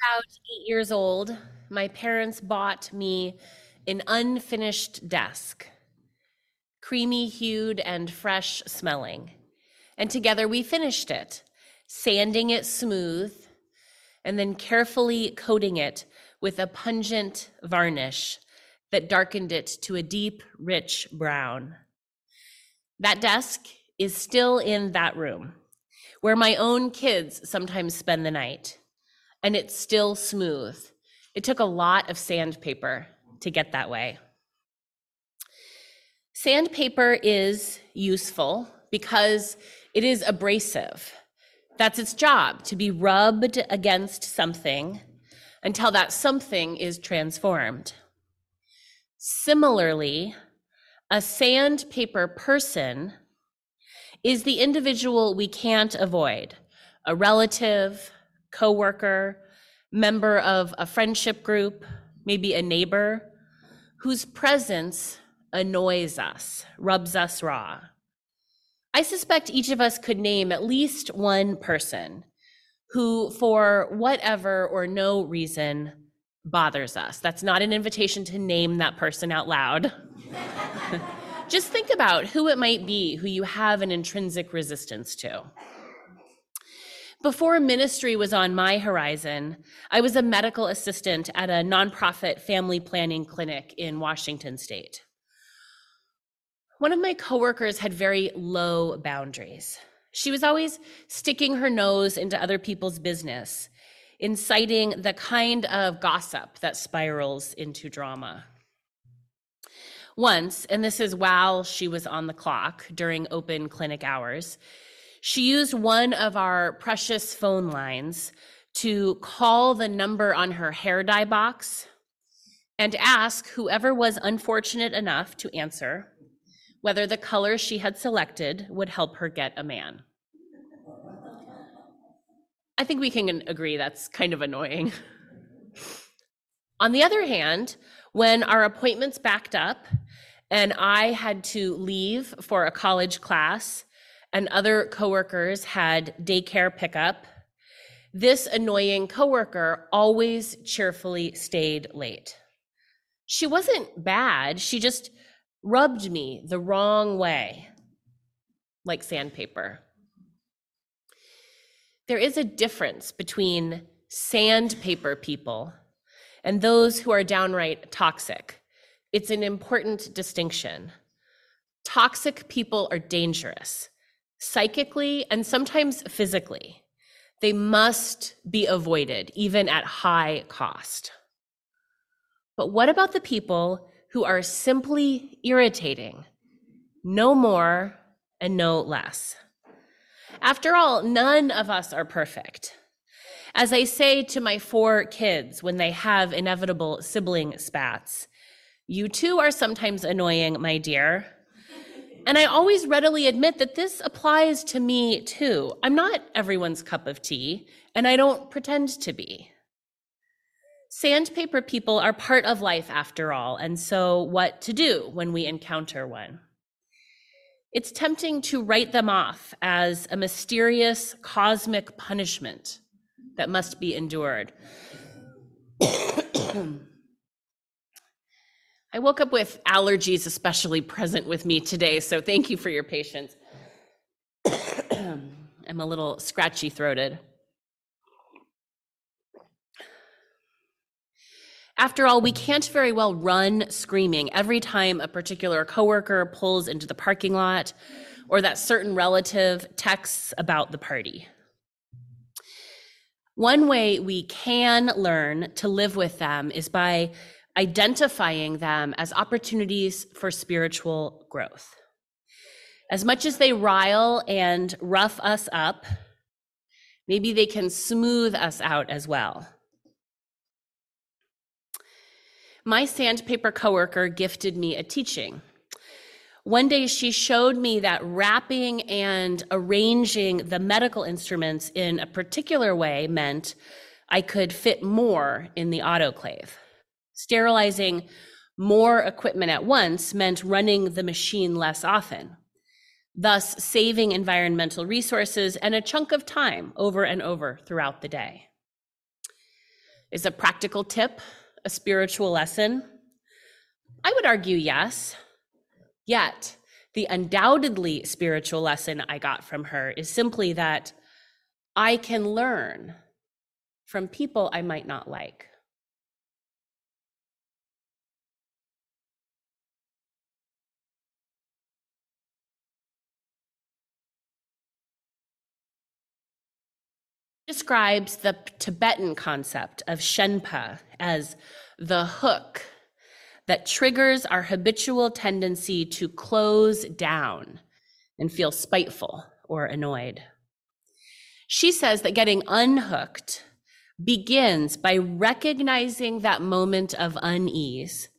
about eight years old, my parents bought me an unfinished desk, creamy hued and fresh smelling. And together we finished it, sanding it smooth and then carefully coating it with a pungent varnish that darkened it to a deep, rich brown. That desk is still in that room where my own kids sometimes spend the night, and it's still smooth. It took a lot of sandpaper to get that way. Sandpaper is useful because it is abrasive. That's its job, to be rubbed against something until that something is transformed. Similarly, a sandpaper person is the individual we can't avoid, a relative, coworker, member of a friendship group, maybe a neighbor, whose presence annoys us, rubs us raw. I suspect each of us could name at least one person who, for whatever or no reason, bothers us. That's not an invitation to name that person out loud. Just think about who it might be who you have an intrinsic resistance to. Before ministry was on my horizon, I was a medical assistant at a nonprofit family planning clinic in Washington state. One of my coworkers had very low boundaries. She was always sticking her nose into other people's business, inciting the kind of gossip that spirals into drama. Once, and this is while she was on the clock during open clinic hours, she used one of our precious phone lines to call the number on her hair dye box and ask whoever was unfortunate enough to answer whether the color she had selected would help her get a man. I think we can agree that's kind of annoying. On the other hand, when our appointments backed up and I had to leave for a college class and other coworkers had daycare pickup, this annoying coworker always cheerfully stayed late. She wasn't bad, she just rubbed me the wrong way, like sandpaper. There is a difference between sandpaper people and those who are downright toxic. It's an important distinction. Toxic people are dangerous, psychically and sometimes physically. They must be avoided, even at high cost. But what about the people who are simply irritating, no more and no less. After all, none of us are perfect. As I say to my four kids when they have inevitable sibling spats, you too are sometimes annoying, my dear. And I always readily admit that this applies to me too. I'm not everyone's cup of tea, and I don't pretend to be. Sandpaper people are part of life after all, and so what to do when we encounter one? It's tempting to write them off as a mysterious cosmic punishment that must be endured. I woke up with allergies especially present with me today, so thank you for your patience. I'm a little scratchy throated. After all, we can't very well run screaming every time a particular coworker pulls into the parking lot or that certain relative texts about the party. One way we can learn to live with them is by identifying them as opportunities for spiritual growth. As much as they rile and rough us up, maybe they can smooth us out as well. my sandpaper coworker gifted me a teaching. One day she showed me that wrapping and arranging the medical instruments in a particular way meant I could fit more in the autoclave. Sterilizing more equipment at once meant running the machine less often, thus saving environmental resources and a chunk of time over and over throughout the day. Is a practical tip a spiritual lesson? I would argue yes. Yet, the undoubtedly spiritual lesson I got from her is simply that I can learn from people I might not like. Describes the Tibetan concept of Shenpa as the hook that triggers our habitual tendency to close down and feel spiteful or annoyed. She says that getting unhooked begins by recognizing that moment of unease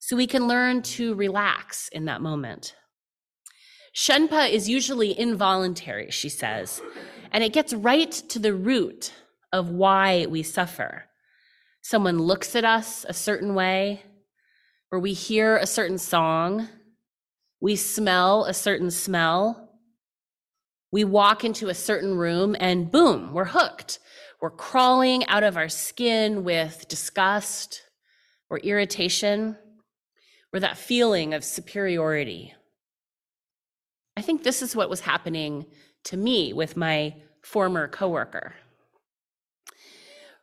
so we can learn to relax in that moment. Shenpa is usually involuntary, she says, and it gets right to the root of why we suffer. Someone looks at us a certain way, or we hear a certain song, we smell a certain smell, we walk into a certain room, and boom, we're hooked. We're crawling out of our skin with disgust or irritation or that feeling of superiority. I think this is what was happening to me with my former coworker.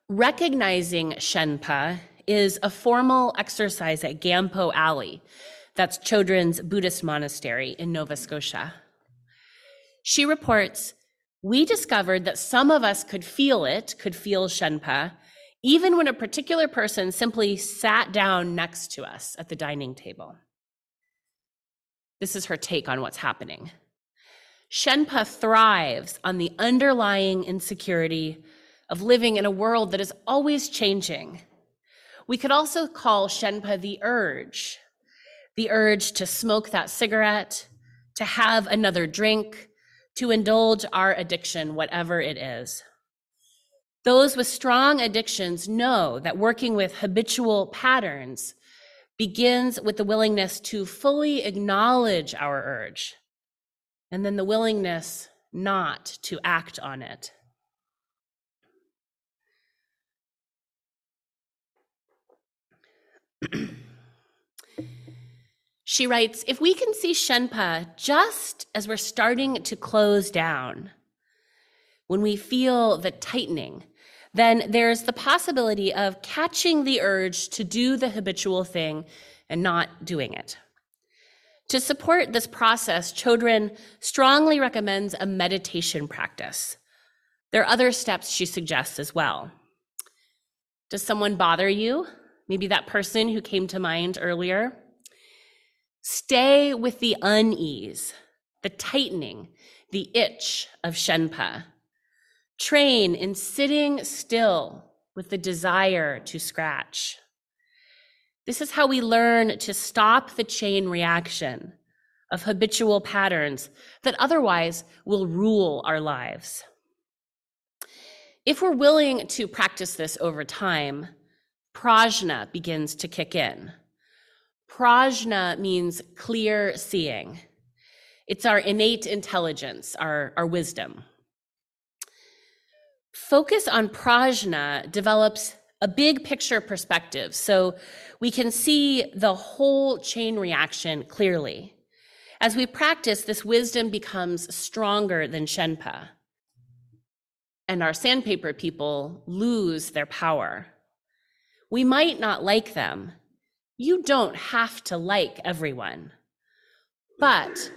Recognizing Shenpa is a formal exercise at Gampo Abbey, that's Chodron's Buddhist monastery in Nova Scotia. She reports, we discovered that some of us could feel it, could feel Shenpa, even when a particular person simply sat down next to us at the dining table. This is her take on what's happening. Shenpa thrives on the underlying insecurity of living in a world that is always changing. We could also call Shenpa the urge, the urge to smoke that cigarette, to have another drink, to indulge our addiction, whatever it is. Those with strong addictions know that working with habitual patterns begins with the willingness to fully acknowledge our urge and then the willingness not to act on it. she writes If we can see Shenpa just as we're starting to close down, when we feel the tightening, then there's the possibility of catching the urge to do the habitual thing and not doing it. To support this process, Chodron strongly recommends a meditation practice. There are other steps she suggests as well. Does someone bother you? Maybe that person who came to mind earlier. Stay with the unease, the tightening, the itch of Shenpa. Train in sitting still with the desire to scratch. This is how we learn to stop the chain reaction of habitual patterns that otherwise will rule our lives. If we're willing to practice this over time, prajna begins to kick in. Prajna means clear seeing. It's our innate intelligence, our, our wisdom. Focus on prajna develops a big picture perspective so we can see the whole chain reaction clearly. As we practice, this wisdom becomes stronger than Shenpa. And our sandpaper people lose their power. We might not like them. You don't have to like everyone. But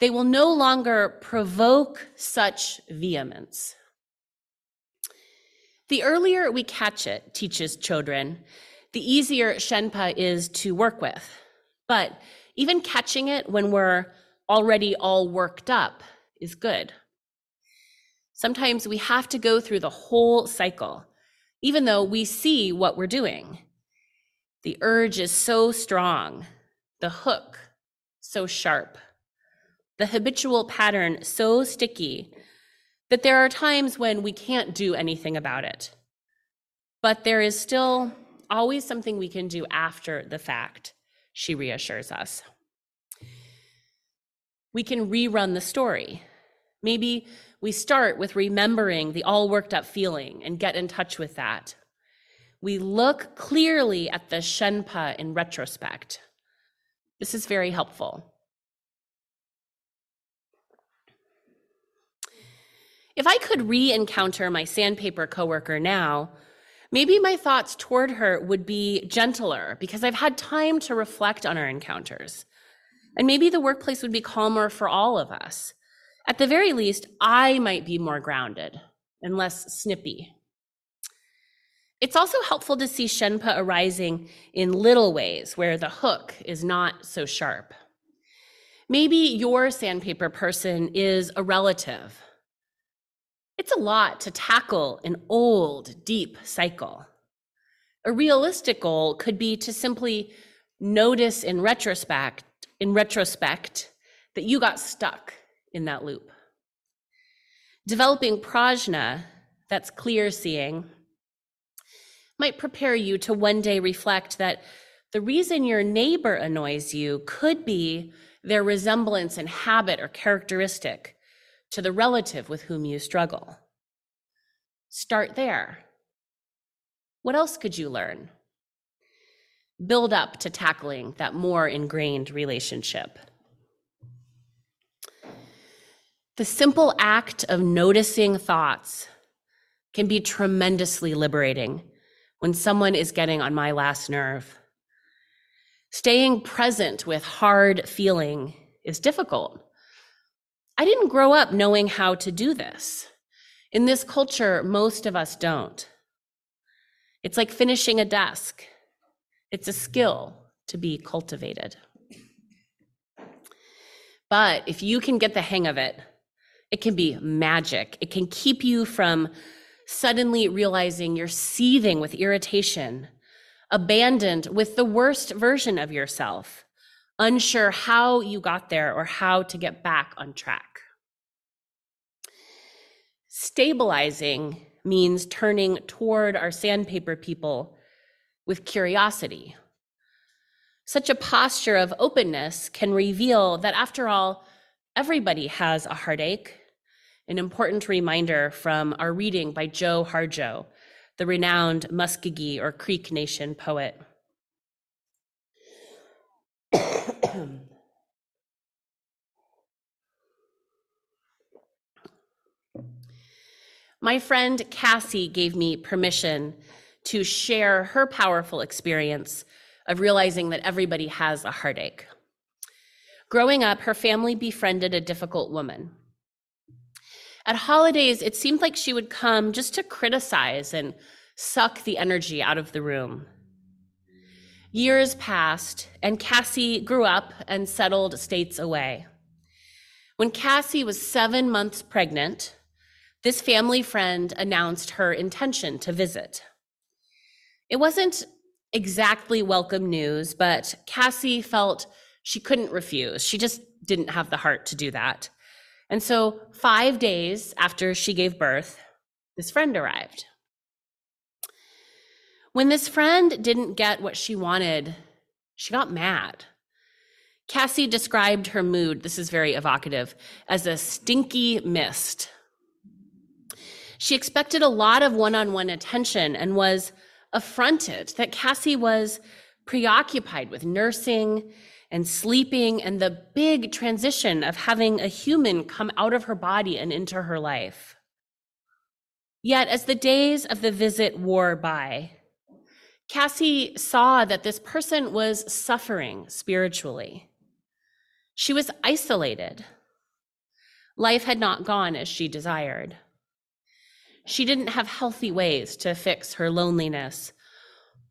they will no longer provoke such vehemence. The earlier we catch it, teaches Chodron, the easier Shenpa is to work with. But even catching it when we're already all worked up is good. Sometimes we have to go through the whole cycle, even though we see what we're doing. The urge is so strong, the hook so sharp, the habitual pattern so sticky that there are times when we can't do anything about it. But there is still always something we can do after the fact, she reassures us. We can rerun the story. Maybe we start with remembering the all worked up feeling and get in touch with that. we look clearly at the Shenpa in retrospect. This is very helpful. If I could re encounter my sandpaper coworker now, maybe my thoughts toward her would be gentler because I've had time to reflect on our encounters. And maybe the workplace would be calmer for all of us. At the very least, I might be more grounded and less snippy. It's also helpful to see Shenpa arising in little ways where the hook is not so sharp. Maybe your sandpaper person is a relative. It's a lot to tackle an old, deep cycle. A realistic goal could be to simply notice in retrospect, in retrospect, that you got stuck in that loop. Developing prajna, that's clear seeing, might prepare you to one day reflect that the reason your neighbor annoys you could be their resemblance in habit or characteristic to the relative with whom you struggle. Start there. What else could you learn? Build up to tackling that more ingrained relationship. The simple act of noticing thoughts can be tremendously liberating when someone is getting on my last nerve. Staying present with hard feeling is difficult. I didn't grow up knowing how to do this. In this culture, most of us don't. It's like finishing a desk, it's a skill to be cultivated. But if you can get the hang of it, it can be magic. It can keep you from suddenly realizing you're seething with irritation, abandoned with the worst version of yourself, unsure how you got there or how to get back on track. Stabilizing means turning toward our sandpaper people with curiosity. Such a posture of openness can reveal that, after all, everybody has a heartache an important reminder from our reading by Joy Harjo, the renowned Muskogee or Creek Nation poet. My friend Cassie gave me permission to share her powerful experience of realizing that everybody has a heartache. Growing up, her family befriended a difficult woman. At holidays, it seemed like she would come just to criticize and suck the energy out of the room. Years passed, and Cassie grew up and settled states away. When Cassie was seven months pregnant, this family friend announced her intention to visit. It wasn't exactly welcome news, but Cassie felt she couldn't refuse. She just didn't have the heart to do that. And so, five days after she gave birth, this friend arrived. When this friend didn't get what she wanted, she got mad. Cassie described her mood, this is very evocative, as a stinky mist. She expected a lot of one on one attention and was affronted that Cassie was preoccupied with nursing and sleeping and the big transition of having a human come out of her body and into her life. Yet, as the days of the visit wore by, Cassie saw that this person was suffering spiritually. She was isolated. Life had not gone as she desired. She didn't have healthy ways to fix her loneliness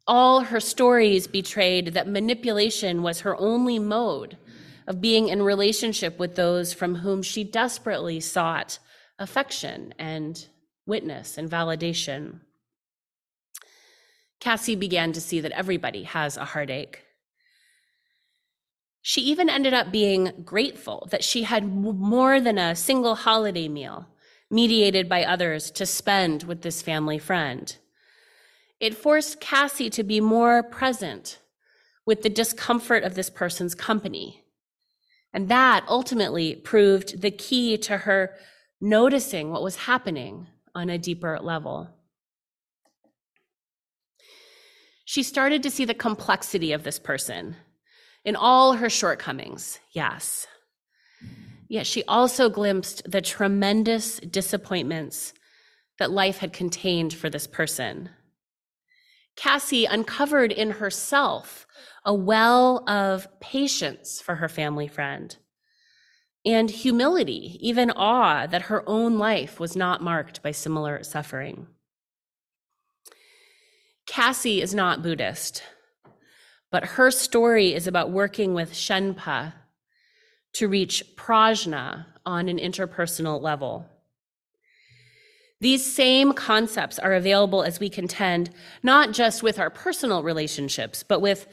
all her stories betrayed that manipulation was her only mode of being in relationship with those from whom she desperately sought affection and witness and validation. Cassie began to see that everybody has a heartache. She even ended up being grateful that she had more than a single holiday meal mediated by others to spend with this family friend. It forced Cassie to be more present with the discomfort of this person's company. And that ultimately proved the key to her noticing what was happening on a deeper level. she started to see the complexity of this person in all her shortcomings, yes. Yet she also glimpsed the tremendous disappointments that life had contained for this person. Cassie uncovered in herself a well of patience for her family friend and humility, even awe that her own life was not marked by similar suffering. Cassie is not Buddhist, but her story is about working with Shenpa to reach prajna on an interpersonal level. These same concepts are available as we contend not just with our personal relationships, but with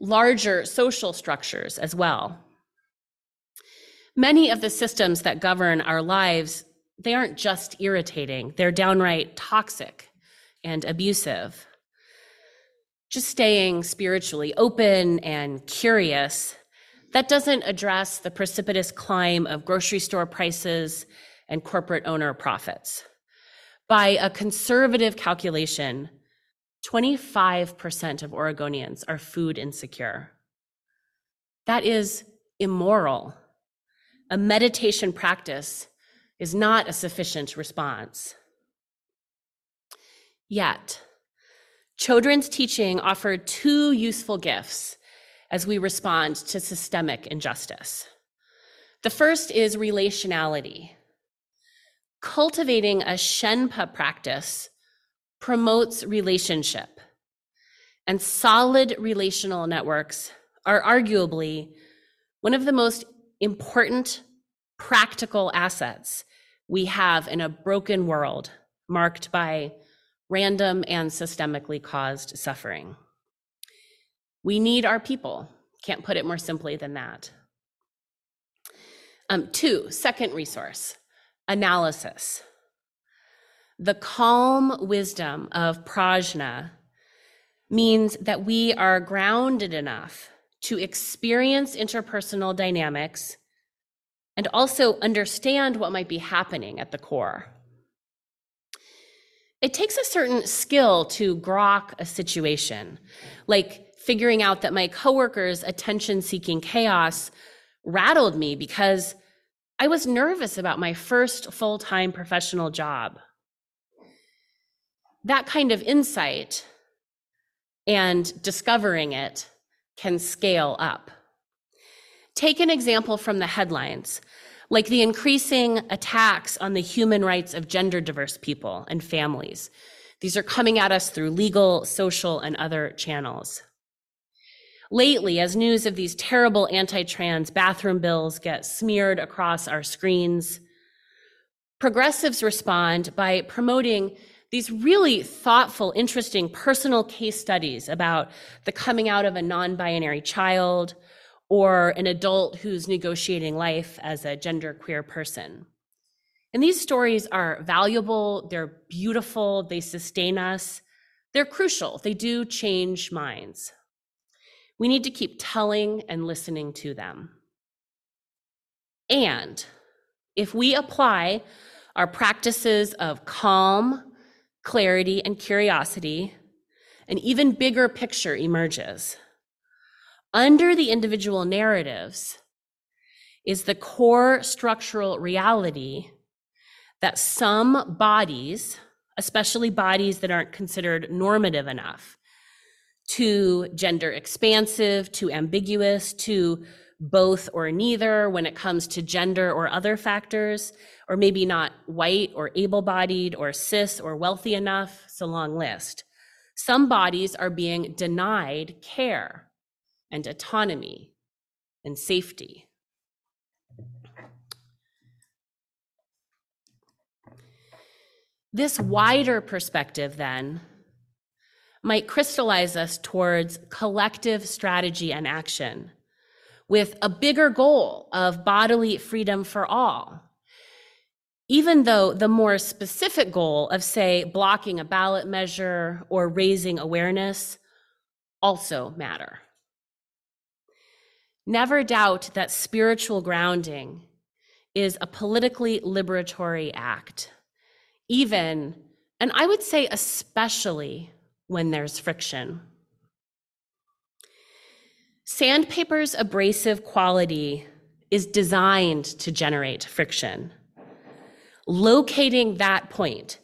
larger social structures as well. Many of the systems that govern our lives, they aren't just irritating, they're downright toxic and abusive. Just staying spiritually open and curious, that doesn't address the precipitous climb of grocery store prices and corporate owner profits. By a conservative calculation, 25% of Oregonians are food insecure. That is immoral. A meditation practice is not a sufficient response. Yet, Chodron's teaching offered two useful gifts as we respond to systemic injustice. The first is relationality. Cultivating a Shenpa practice promotes relationship, and solid relational networks are arguably one of the most important practical assets we have in a broken world marked by random and systemically caused suffering. We need our people. Can't put it more simply than that. Um, two, second resource analysis. The calm wisdom of prajna means that we are grounded enough to experience interpersonal dynamics and also understand what might be happening at the core. It takes a certain skill to grok a situation, like figuring out that my coworker's attention seeking chaos rattled me because I was nervous about my first full time professional job. That kind of insight and discovering it can scale up. Take an example from the headlines, like the increasing attacks on the human rights of gender diverse people and families. These are coming at us through legal, social, and other channels. Lately, as news of these terrible anti trans bathroom bills get smeared across our screens, progressives respond by promoting these really thoughtful, interesting personal case studies about the coming out of a non binary child or an adult who's negotiating life as a genderqueer person. And these stories are valuable, they're beautiful, they sustain us, they're crucial, they do change minds. We need to keep telling and listening to them. And if we apply our practices of calm, clarity, and curiosity, an even bigger picture emerges. Under the individual narratives is the core structural reality that some bodies, especially bodies that aren't considered normative enough, too gender expansive, too ambiguous, too both or neither when it comes to gender or other factors, or maybe not white or able bodied or cis or wealthy enough. It's a long list. Some bodies are being denied care and autonomy and safety. This wider perspective, then, might crystallize us towards collective strategy and action with a bigger goal of bodily freedom for all. Even though the more specific goal of, say, blocking a ballot measure or raising awareness also matter. Never doubt that spiritual grounding is a politically liberatory act, even, and I would say especially, when there's friction. Sandpaper's abrasive quality is designed to generate friction. Locating that point,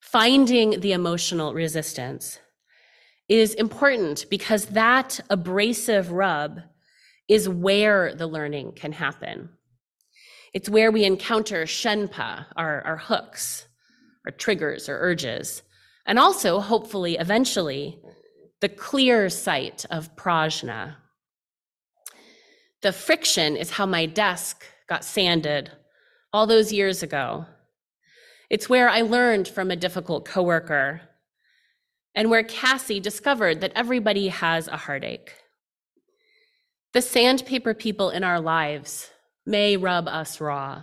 finding the emotional resistance, is important because that abrasive rub is where the learning can happen. It's where we encounter shenpa, our, our hooks, our triggers or urges, and also, hopefully, eventually, the clear sight of prajna. The friction is how my desk got sanded all those years ago. It's where I learned from a difficult coworker and where Cassie discovered that everybody has a heartache. The sandpaper people in our lives may rub us raw.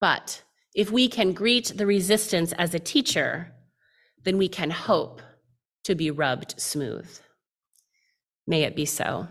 But if we can greet the resistance as a teacher, then we can hope to be rubbed smooth. May it be so.